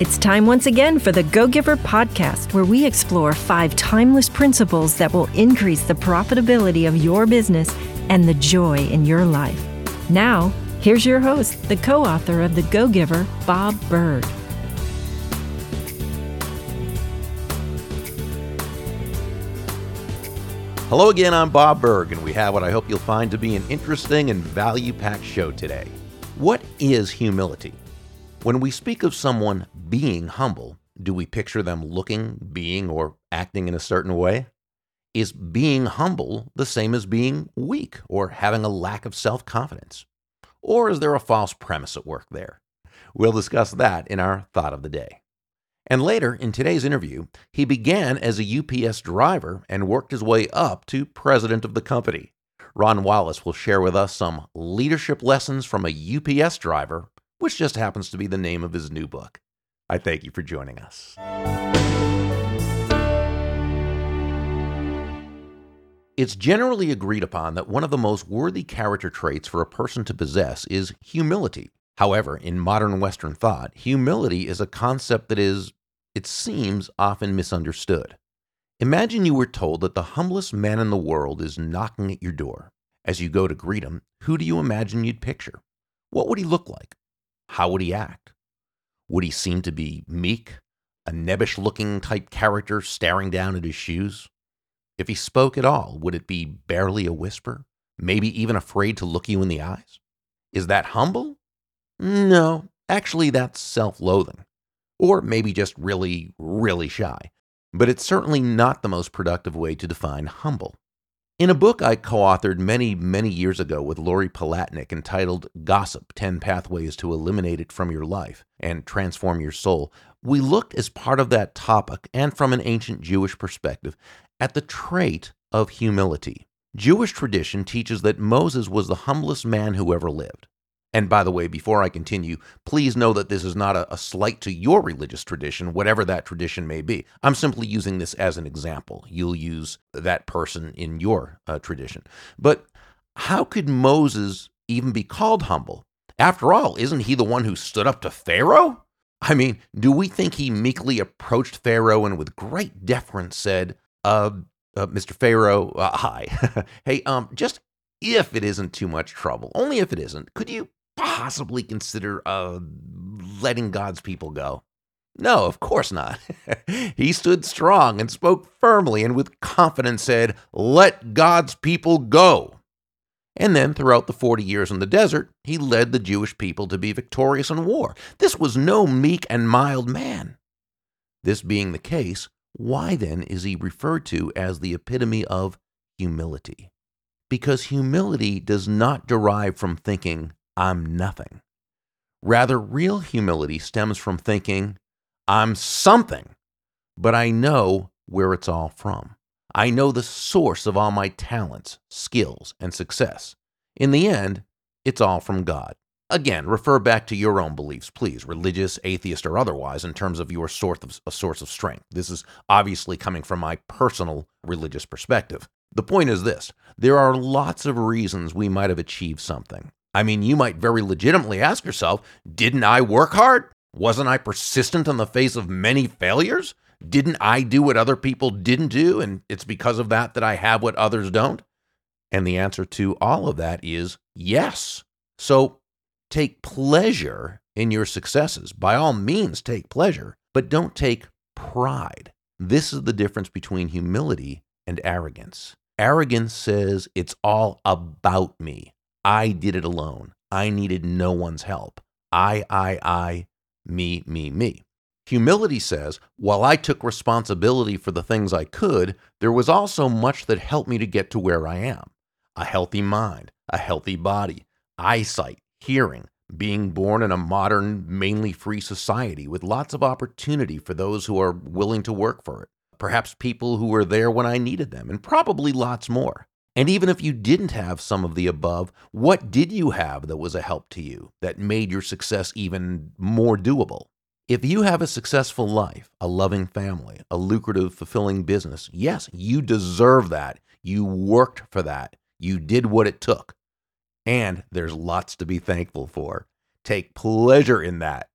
It's time once again for the Go Giver podcast, where we explore five timeless principles that will increase the profitability of your business and the joy in your life. Now, here's your host, the co author of The Go Giver, Bob Burg. Hello again, I'm Bob Burg, and we have what I hope you'll find to be an interesting and value packed show today. What is humility? When we speak of someone being humble, do we picture them looking, being, or acting in a certain way? Is being humble the same as being weak or having a lack of self confidence? Or is there a false premise at work there? We'll discuss that in our thought of the day. And later in today's interview, he began as a UPS driver and worked his way up to president of the company. Ron Wallace will share with us some leadership lessons from a UPS driver which just happens to be the name of his new book. I thank you for joining us. It's generally agreed upon that one of the most worthy character traits for a person to possess is humility. However, in modern Western thought, humility is a concept that is, it seems, often misunderstood. Imagine you were told that the humblest man in the world is knocking at your door. As you go to greet him, who do you imagine you'd picture? What would he look like? How would he act? Would he seem to be meek, a nebbish looking type character staring down at his shoes? If he spoke at all, would it be barely a whisper, maybe even afraid to look you in the eyes? Is that humble? No, actually, that's self loathing. Or maybe just really, really shy. But it's certainly not the most productive way to define humble. In a book I co authored many, many years ago with Lori Palatnik entitled Gossip 10 Pathways to Eliminate It from Your Life and Transform Your Soul, we looked as part of that topic and from an ancient Jewish perspective at the trait of humility. Jewish tradition teaches that Moses was the humblest man who ever lived. And by the way, before I continue, please know that this is not a, a, slight to your religious tradition, whatever that tradition may be. I'm simply using this as an example. You'll use that person in your uh, tradition. But how could Moses even be called humble? After all, isn't he the one who stood up to Pharaoh? I mean, do we think he meekly approached Pharaoh and with great deference said, uh, uh Mr. Pharaoh, uh, hi. hey, um, just if it isn't too much trouble, only if it isn't, could you possibly consider uh, letting God's people go? No, of course not. he stood strong and spoke firmly and with confidence said, Let God's people go. And then, throughout the 40 years in the desert, he led the Jewish people to be victorious in war. This was no meek and mild man. This being the case, why then is he referred to as the epitome of humility? Because humility does not derive from thinking, I'm nothing. Rather, real humility stems from thinking, I'm something, but I know where it's all from. I know the source of all my talents, skills, and success. In the end, it's all from God. Again, refer back to your own beliefs, please, religious, atheist, or otherwise, in terms of your source of, a source of strength. This is obviously coming from my personal religious perspective. The point is this there are lots of reasons we might have achieved something. I mean, you might very legitimately ask yourself didn't I work hard? Wasn't I persistent in the face of many failures? Didn't I do what other people didn't do? And it's because of that that I have what others don't? And the answer to all of that is yes. So take pleasure in your successes. By all means, take pleasure, but don't take pride. This is the difference between humility and arrogance. Arrogance says it's all about me. I did it alone. I needed no one's help. I, I, I, me, me, me. Humility says, while I took responsibility for the things I could, there was also much that helped me to get to where I am a healthy mind, a healthy body, eyesight, hearing, being born in a modern, mainly free society with lots of opportunity for those who are willing to work for it, perhaps people who were there when I needed them, and probably lots more. And even if you didn't have some of the above, what did you have that was a help to you that made your success even more doable? If you have a successful life, a loving family, a lucrative, fulfilling business, yes, you deserve that. You worked for that. You did what it took. And there's lots to be thankful for. Take pleasure in that,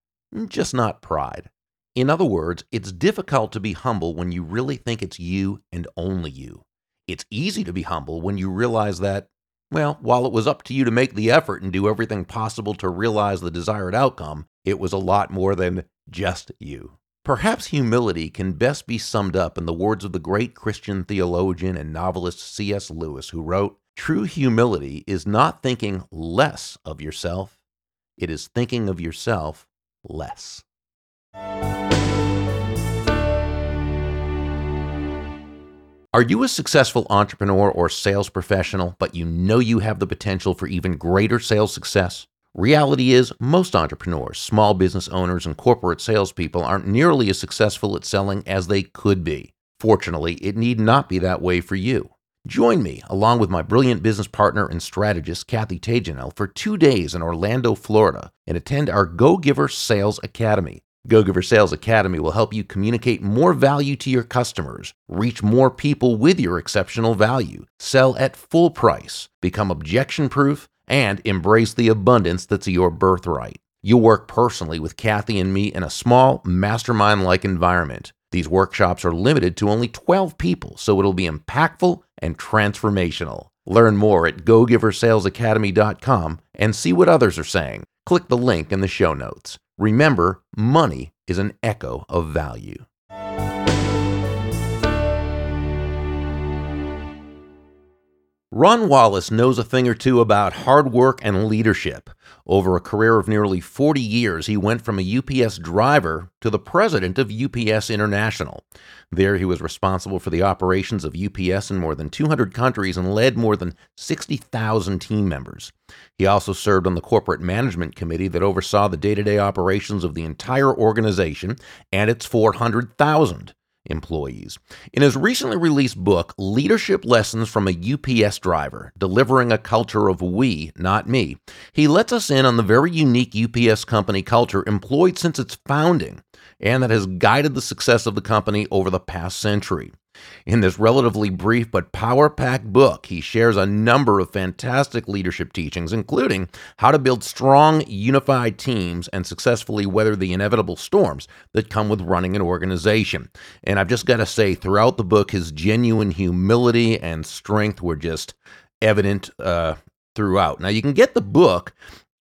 just not pride. In other words, it's difficult to be humble when you really think it's you and only you. It's easy to be humble when you realize that, well, while it was up to you to make the effort and do everything possible to realize the desired outcome, it was a lot more than just you. Perhaps humility can best be summed up in the words of the great Christian theologian and novelist C.S. Lewis, who wrote, True humility is not thinking less of yourself, it is thinking of yourself less. Are you a successful entrepreneur or sales professional, but you know you have the potential for even greater sales success? Reality is, most entrepreneurs, small business owners, and corporate salespeople aren't nearly as successful at selling as they could be. Fortunately, it need not be that way for you. Join me, along with my brilliant business partner and strategist, Kathy Tagenel, for two days in Orlando, Florida, and attend our Go Giver Sales Academy. Go Giver Sales Academy will help you communicate more value to your customers, reach more people with your exceptional value, sell at full price, become objection proof, and embrace the abundance that's your birthright. You'll work personally with Kathy and me in a small, mastermind like environment. These workshops are limited to only 12 people, so it'll be impactful and transformational. Learn more at gogiversalesacademy.com and see what others are saying. Click the link in the show notes. Remember, money is an echo of value. Ron Wallace knows a thing or two about hard work and leadership. Over a career of nearly 40 years, he went from a UPS driver to the president of UPS International. There, he was responsible for the operations of UPS in more than 200 countries and led more than 60,000 team members. He also served on the corporate management committee that oversaw the day to day operations of the entire organization and its 400,000 employees. In his recently released book, Leadership Lessons from a UPS Driver Delivering a Culture of We, Not Me, he lets us in on the very unique UPS company culture employed since its founding and that has guided the success of the company over the past century. In this relatively brief but power packed book, he shares a number of fantastic leadership teachings, including how to build strong, unified teams and successfully weather the inevitable storms that come with running an organization. And I've just got to say, throughout the book, his genuine humility and strength were just evident uh, throughout. Now, you can get the book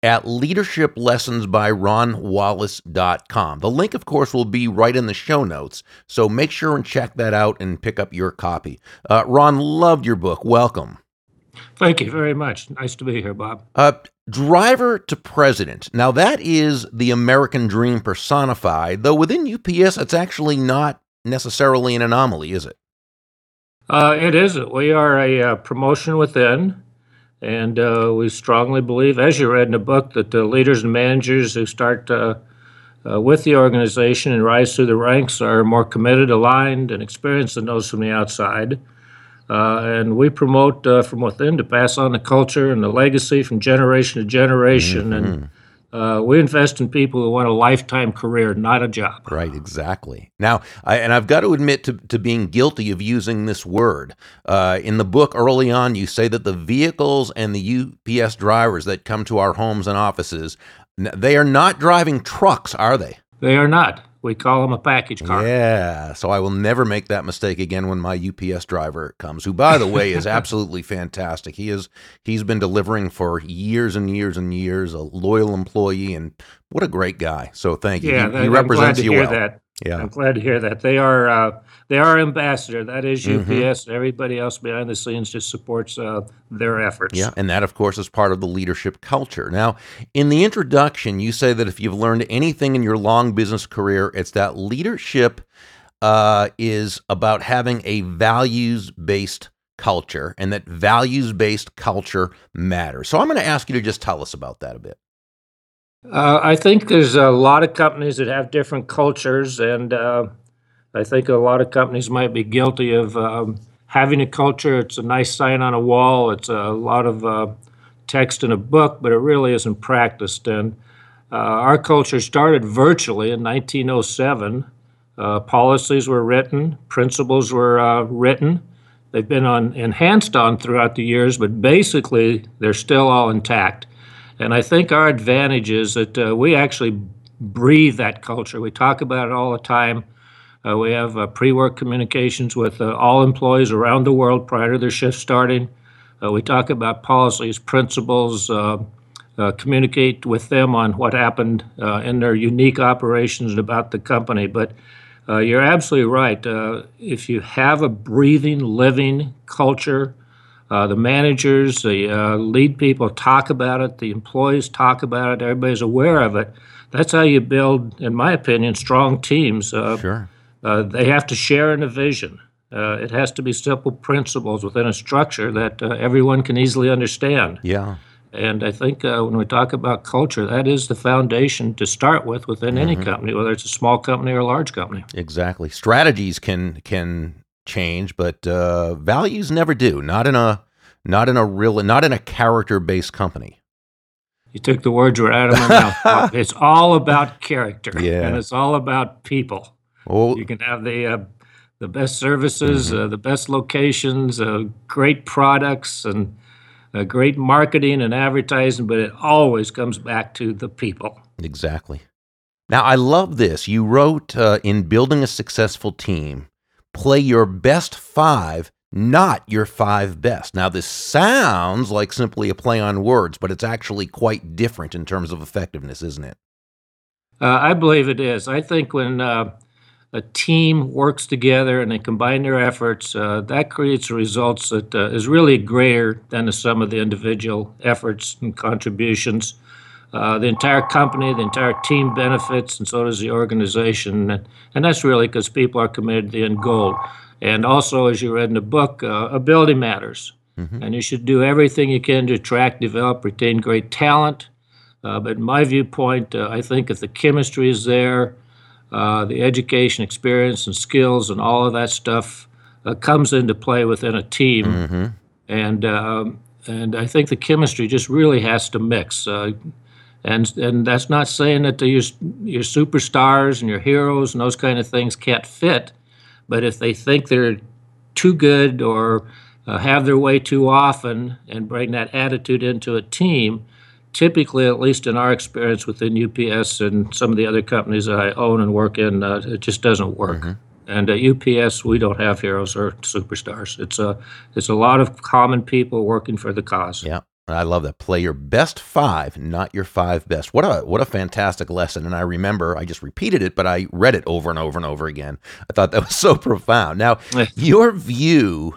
at leadershiplessonsbyronwallace.com. The link, of course, will be right in the show notes, so make sure and check that out and pick up your copy. Uh, Ron, loved your book. Welcome. Thank you very much. Nice to be here, Bob. Uh, driver to president. Now, that is the American dream personified, though within UPS, it's actually not necessarily an anomaly, is it? Uh, it isn't. We are a uh, promotion within. And uh, we strongly believe, as you read in the book, that the leaders and managers who start uh, uh, with the organization and rise through the ranks are more committed, aligned, and experienced than those from the outside. Uh, and we promote uh, from within to pass on the culture and the legacy from generation to generation. Mm-hmm. And uh, we invest in people who want a lifetime career, not a job. Right, exactly. Now, I, and I've got to admit to, to being guilty of using this word. Uh, in the book early on, you say that the vehicles and the UPS drivers that come to our homes and offices, they are not driving trucks, are they? They are not. We call them a package car. Yeah. So I will never make that mistake again when my UPS driver comes, who, by the way, is absolutely fantastic. He is he's been delivering for years and years and years, a loyal employee, and what a great guy. So thank you. Yeah, he, he represents you well. That. Yeah, I'm glad to hear that. They are uh, they are ambassador. That is UPS. Mm-hmm. Everybody else behind the scenes just supports uh, their efforts. Yeah, and that of course is part of the leadership culture. Now, in the introduction, you say that if you've learned anything in your long business career, it's that leadership uh, is about having a values based culture, and that values based culture matters. So I'm going to ask you to just tell us about that a bit. Uh, I think there's a lot of companies that have different cultures, and uh, I think a lot of companies might be guilty of um, having a culture. It's a nice sign on a wall. It's a lot of uh, text in a book, but it really isn't practiced. And uh, our culture started virtually in 1907. Uh, policies were written, principles were uh, written. They've been on, enhanced on throughout the years, but basically they're still all intact. And I think our advantage is that uh, we actually breathe that culture. We talk about it all the time. Uh, we have uh, pre-work communications with uh, all employees around the world prior to their shift starting. Uh, we talk about policies, principles, uh, communicate with them on what happened in their unique operations and about the company. But you're absolutely right. if you have a breathing, living culture, the managers, the lead people talk about it, the employees talk about it, everybody's aware of it. That's how you build, in my opinion, strong teams. sure uh, they have to share in a vision. Uh, it has to be simple principles within a structure that uh, everyone can easily understand. Yeah. And I think uh, when we talk about culture, that is the foundation to start with within mm-hmm. any company, whether it's a small company or a large company. Exactly. Strategies can can change, but uh, values never do. Not in a not in a real not in a character based company. You took the words right out of my mouth. it's all about character, yeah. and it's all about people. Oh, you can have the uh, the best services, mm-hmm. uh, the best locations, uh, great products, and uh, great marketing and advertising, but it always comes back to the people. Exactly. Now, I love this. You wrote uh, in building a successful team, play your best five, not your five best. Now, this sounds like simply a play on words, but it's actually quite different in terms of effectiveness, isn't it? Uh, I believe it is. I think when uh, a team works together and they combine their efforts, uh, that creates results that uh, is really greater than the sum of the individual efforts and contributions. Uh, the entire company, the entire team benefits, and so does the organization. And, and that's really because people are committed to the end goal. And also, as you read in the book, uh, ability matters. Mm-hmm. And you should do everything you can to attract, develop, retain great talent. Uh, but in my viewpoint, uh, I think if the chemistry is there, uh, the education, experience, and skills, and all of that stuff uh, comes into play within a team. Mm-hmm. And um, and I think the chemistry just really has to mix. Uh, and and that's not saying that the, your your superstars and your heroes and those kind of things can't fit, but if they think they're too good or uh, have their way too often and bring that attitude into a team, typically, at least in our experience within UPS and some of the other companies that I own and work in, uh, it just doesn't work. Mm-hmm. And at UPS, we don't have heroes or superstars. It's a it's a lot of common people working for the cause. Yeah. I love that. Play your best five, not your five best. What a what a fantastic lesson. And I remember I just repeated it, but I read it over and over and over again. I thought that was so profound. Now, your view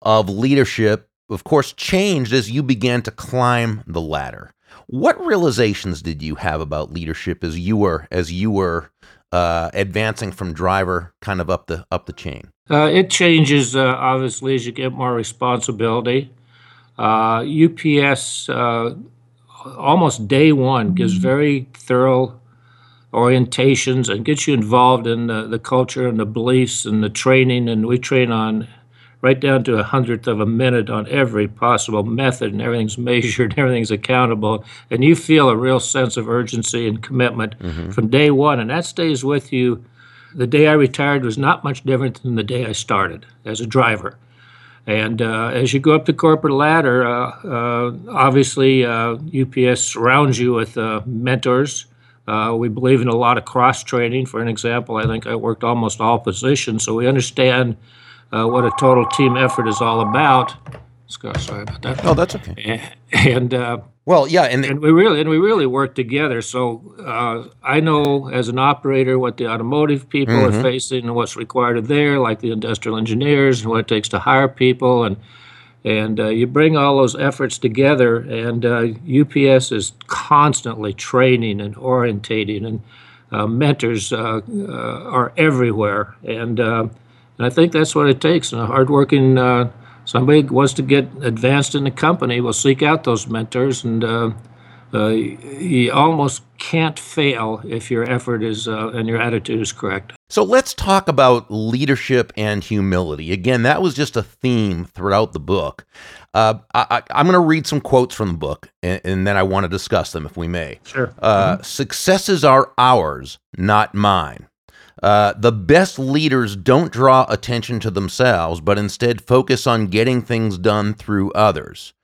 of leadership, of course, changed as you began to climb the ladder. What realizations did you have about leadership as you were as you were uh, advancing from driver kind of up the up the chain? Uh, it changes uh, obviously as you get more responsibility. UPS uh, almost day one gives mm-hmm. very thorough orientations and gets you involved in the, the culture and the beliefs and the training. And we train on right down to a hundredth of a minute on every possible method, and everything's measured, and everything's accountable, and you feel a real sense of urgency and commitment mm-hmm. from day one, and that stays with you. The day I retired was not much different than the day I started as a driver. And uh, as you go up the corporate ladder, uh, uh, obviously UPS uh, surrounds you with uh, mentors. Uh, we believe in a lot of cross training. For an example, I think I worked almost all positions, so we understand uh, what a total team effort is all about. Scott, sorry about that. Oh, that's okay. And uh, well, yeah, and, the, and we really and we really work together. So uh, I know as an operator what the automotive people mm-hmm. are facing and what's required of there, like the industrial engineers and what it takes to hire people, and and uh, you bring all those efforts together. And UPS uh, is constantly training and orientating, and uh, mentors uh, are everywhere, and and I think that's what it takes. A hardworking uh, somebody wants to get advanced in the company will seek out those mentors, and uh, uh, you almost can't fail if your effort is uh, and your attitude is correct. So let's talk about leadership and humility. Again, that was just a theme throughout the book. Uh, I, am going to read some quotes from the book, and, and, then I want to discuss them if we may. Sure. Uh, mm-hmm. Successes are ours, not mine. Uh, the best leaders don't draw attention to themselves, but instead focus on getting things done through others.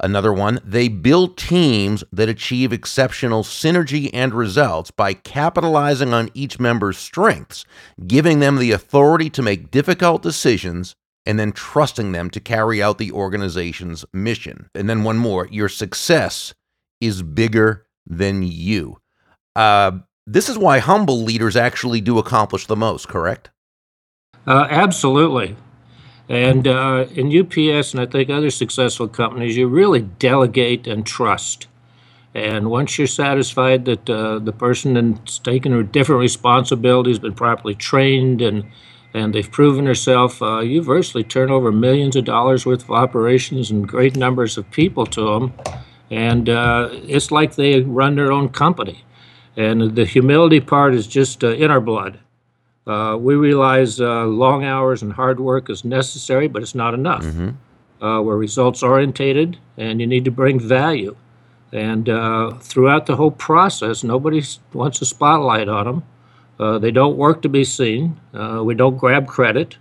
Another one, they build teams that achieve exceptional synergy and results by capitalizing on each member's strengths, giving them the authority to make difficult decisions, and then trusting them to carry out the organization's mission. And then one more, your success is bigger than you. Uh, this is why humble leaders actually do accomplish the most, correct? Uh, absolutely. And uh, in UPS and I think other successful companies, you really delegate and trust. And once you're satisfied that uh, the person has taken a different responsibilities, been properly trained, and and they've proven herself, uh, you virtually turn over millions of dollars worth of operations and great numbers of people to them, and uh, it's like they run their own company. And the humility part is just uh, in our blood. Uh, we realize uh, long hours and hard work is necessary, but it's not enough. Mm-hmm. Uh, we're results orientated, and you need to bring value. And uh, throughout the whole process, nobody wants a spotlight on them. Uh, they don't work to be seen. Uh, we don't grab credit.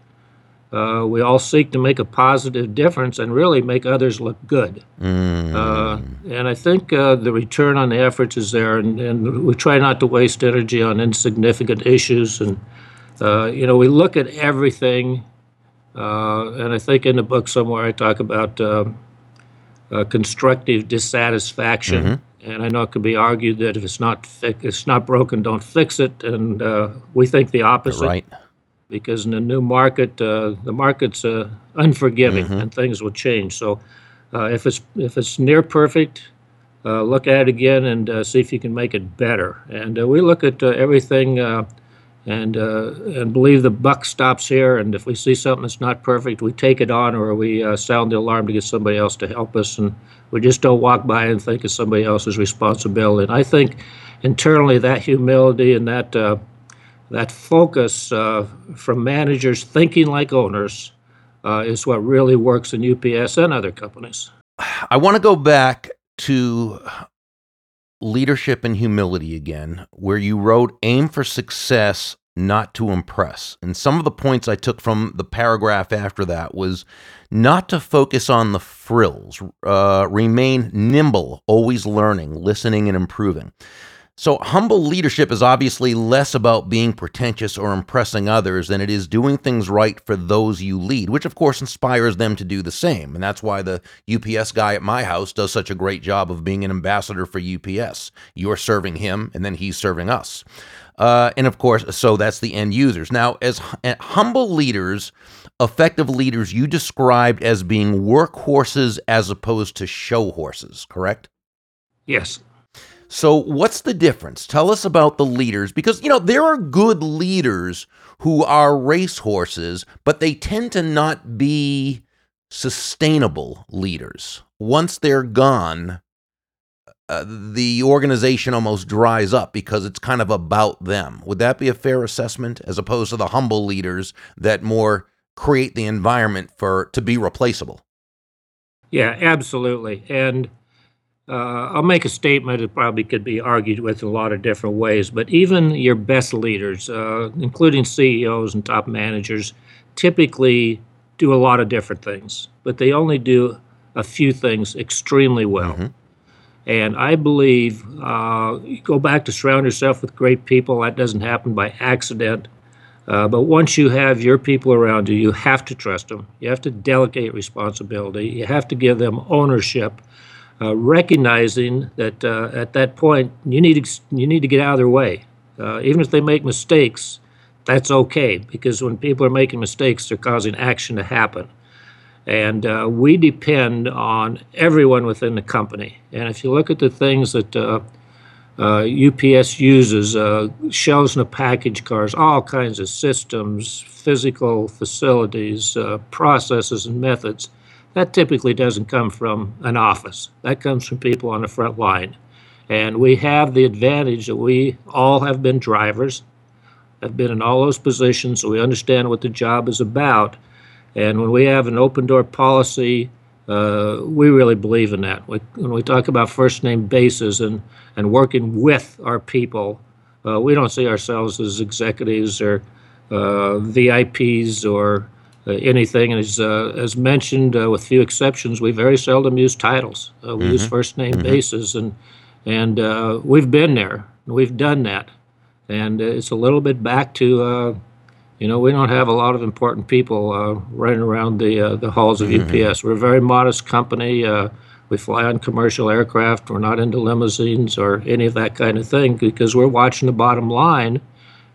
We all seek to make a positive difference and really make others look good. Mm. and I think the return on the efforts is there, and, and we try not to waste energy on insignificant issues and uh, you know, we look at everything, uh, and I think in the book somewhere I talk about uh, uh constructive dissatisfaction. Mm-hmm. And I know it could be argued that if it's not fi- it's not broken, don't fix it. And uh, we think the opposite, right? Because in the new market, uh, the market's unforgiving, Mhm. and things will change. So if it's if it's near perfect, uh, look at it again and uh, see if you can make it better. And uh, we look at everything and uh, and believe the buck stops here. And if we see something that's not perfect, we take it on, or we uh, sound the alarm to get somebody else to help us. And we just don't walk by and think it's somebody else's responsibility. And I think internally that humility and that uh, that focus uh, from managers thinking like owners uh, is what really works in UPS and other companies. I want to go back to leadership and humility again, where you wrote aim for success, not to impress. And some of the points I took from the paragraph after that was not to focus on the frills, uh, remain nimble, always learning, listening, and improving. So, humble leadership is obviously less about being pretentious or impressing others than it is doing things right for those you lead, which of course inspires them to do the same. And that's why the UPS guy at my house does such a great job of being an ambassador for UPS. You're serving him, and then he's serving us. Uh, and of course, so that's the end users. Now, as humble leaders, effective leaders, you described as being workhorses as opposed to show horses, correct? Yes. So, what's the difference? Tell us about the leaders because, you know, there are good leaders who are racehorses, but they tend to not be sustainable leaders. Once they're gone, uh, the organization almost dries up because it's kind of about them. Would that be a fair assessment as opposed to the humble leaders that more create the environment for to be replaceable? Yeah, absolutely. And uh, I'll make a statement that probably could be argued with in a lot of different ways, but even your best leaders, uh, including CEOs and top managers, typically do a lot of different things, but they only do a few things extremely well. Mm-hmm. And I believe uh, you go back to surround yourself with great people. That doesn't happen by accident. Uh, but once you have your people around you, you have to trust them. You have to delegate responsibility. You have to give them ownership uh, recognizing that uh, at that point you need to, you need to get out of their way. Uh, even if they make mistakes, that's okay because when people are making mistakes, they're causing action to happen. And uh, we depend on everyone within the company. And if you look at the things that UPS uses, shelves in the package cars, all kinds of systems, physical facilities, processes, and methods that typically doesn't come from an office. That comes from people on the front line. And we have the advantage that we all have been drivers, have been in all those positions, so we understand what the job is about. And when we have an open door policy, uh, we really believe in that. We, when we talk about first name basis and, and working with our people, uh, we don't see ourselves as executives or uh, VIPs or anything. And as, uh, as mentioned, uh, with few exceptions, we very seldom use titles. Uh, we mm-hmm. use first name mm-hmm. bases, and and uh, we've been there. We've done that, and it's a little bit back to. you know, we don't have a lot of important people running around the the halls of mm-hmm. UPS. We're a very modest company. we fly on commercial aircraft. We're not into limousines or any of that kind of thing because we're watching the bottom line,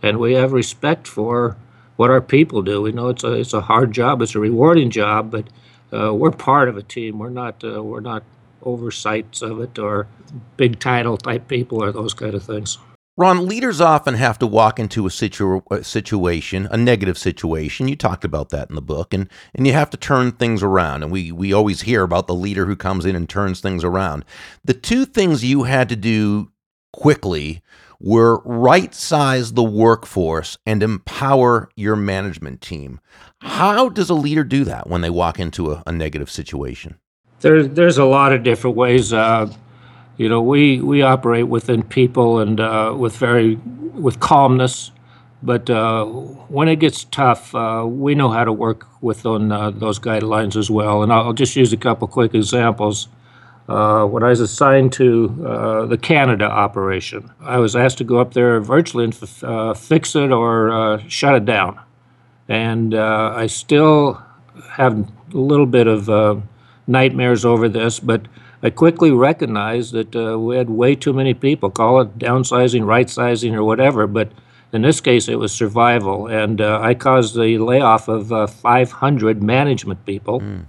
and we have respect for what our people do. We know it's a it's a hard job, it's a rewarding job, but uh, we're part of a team. We're not uh, we're not oversights of it or big title type people or those kind of things. Ron, leaders often have to walk into a, situ- a situation, a negative situation. You talked about that in the book, and, and you have to turn things around. And we, we always hear about the leader who comes in and turns things around. The two things you had to do quickly were right size the workforce and empower your management team. How does a leader do that when they walk into a, a negative situation? There's there's a lot of different ways. Uh, you know, we we operate within people and uh, with very with calmness. But uh, when it gets tough, uh, we know how to work within uh, those guidelines as well. And I'll just use a couple quick examples. Uh, when I was assigned to uh, the Canada operation, I was asked to go up there virtually and f- uh, fix it or uh, shut it down. And uh, I still have a little bit of uh, nightmares over this, but I quickly recognized that we had way too many people, call it downsizing, right sizing, or whatever, but in this case, it was survival. And I caused the layoff of 500 management people. Mm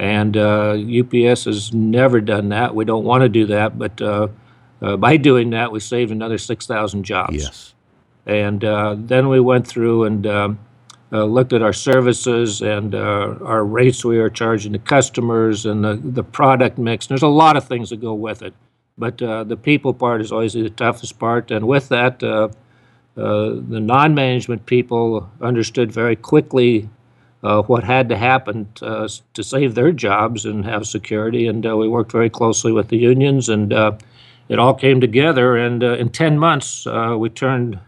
and uh, UPS has never done that. We don't want to do that, but uh, uh, by doing that, we saved another 6,000 jobs. Yes. And uh, then we went through and um, uh, looked at our services and uh, our rates we are charging the customers and the, the product mix. There's a lot of things that go with it, but the people part is always the toughest part. And with that, the non management people understood very quickly uh, what had to happen to, uh, to, save their jobs and have security. And uh, we worked very closely with the unions, and uh, it all came together. And uh, in 10 months, uh, we turned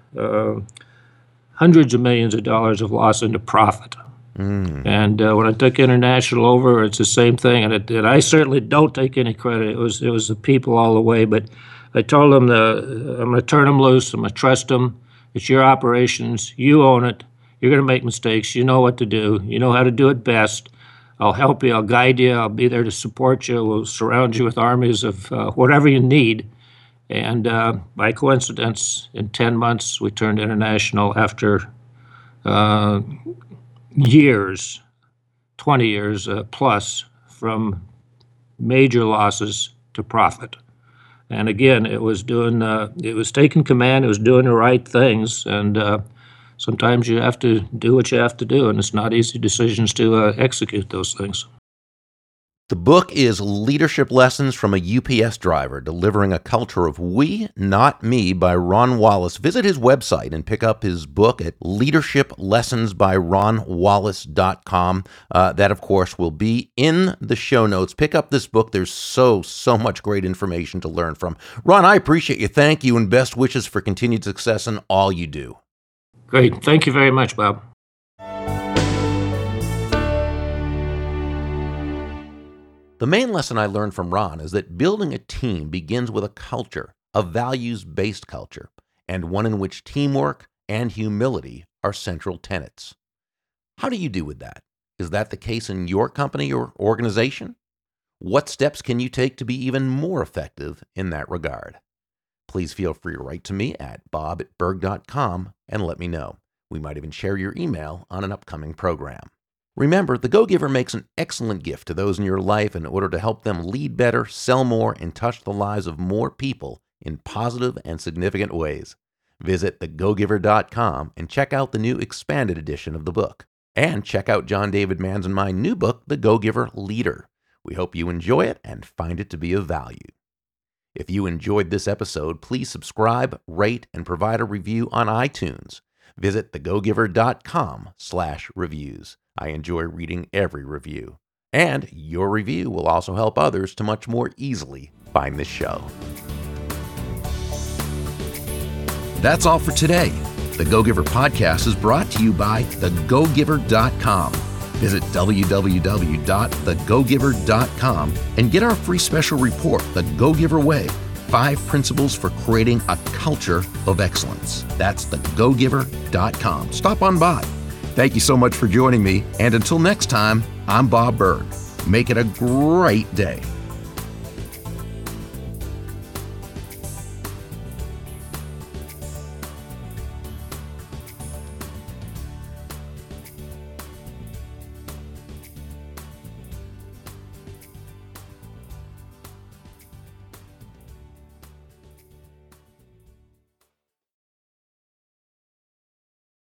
hundreds of millions of dollars of loss into profit. Mm. And when I took international over, it's the same thing. And, it, and, I certainly don't take any credit. It was it was the people all the way. But I told them the, I'm going to turn them loose. I'm going to trust them. It's your operations. You own it you're going to make mistakes. You know what to do. You know how to do it best. I'll help you. I'll guide you. I'll be there to support you. We'll surround you with armies of uh, whatever you need. And uh, by coincidence, in 10 months, we turned international after uh, years, 20 years uh, plus, from major losses to profit. And again, it was doing, uh, it was taking command, it was doing the right things. And uh, sometimes you have to do what you have to do, and it's not easy decisions to uh, execute those things. The book is Leadership Lessons from a UPS Driver Delivering a Culture of We, Not Me by Ron Wallace. Visit his website and pick up his book at leadershiplessonsbyronwallace.com. Uh, that, of course, will be in the show notes. Pick up this book. There's so, so much great information to learn from. Ron, I appreciate you. Thank you, and best wishes for continued success in all you do. Great. Thank you very much, Bob. The main lesson I learned from Ron is that building a team begins with a culture, a values based culture, and one in which teamwork and humility are central tenets. How do you do with that? Is that the case in your company or organization? What steps can you take to be even more effective in that regard? Please feel free to write to me at bob at burg.com and let me know. We might even share your email on an upcoming program. Remember, the Go Giver makes an excellent gift to those in your life in order to help them lead better, sell more, and touch the lives of more people in positive and significant ways. Visit thegogiver.com and check out the new expanded edition of the book. And check out John David Mann's and my new book, The Go Giver Leader. We hope you enjoy it and find it to be of value. If you enjoyed this episode, please subscribe, rate, and provide a review on iTunes. Visit thegogiver.com slash reviews. I enjoy reading every review. And your review will also help others to much more easily find this show. That's all for today. The Go Giver podcast is brought to you by thegogiver.com. Visit www.thegogiver.com and get our free special report, The Go Giver Way Five Principles for Creating a Culture of Excellence. That's thegogiver.com. Stop on by. Thank you so much for joining me, and until next time, I'm Bob Burg. Make it a great day.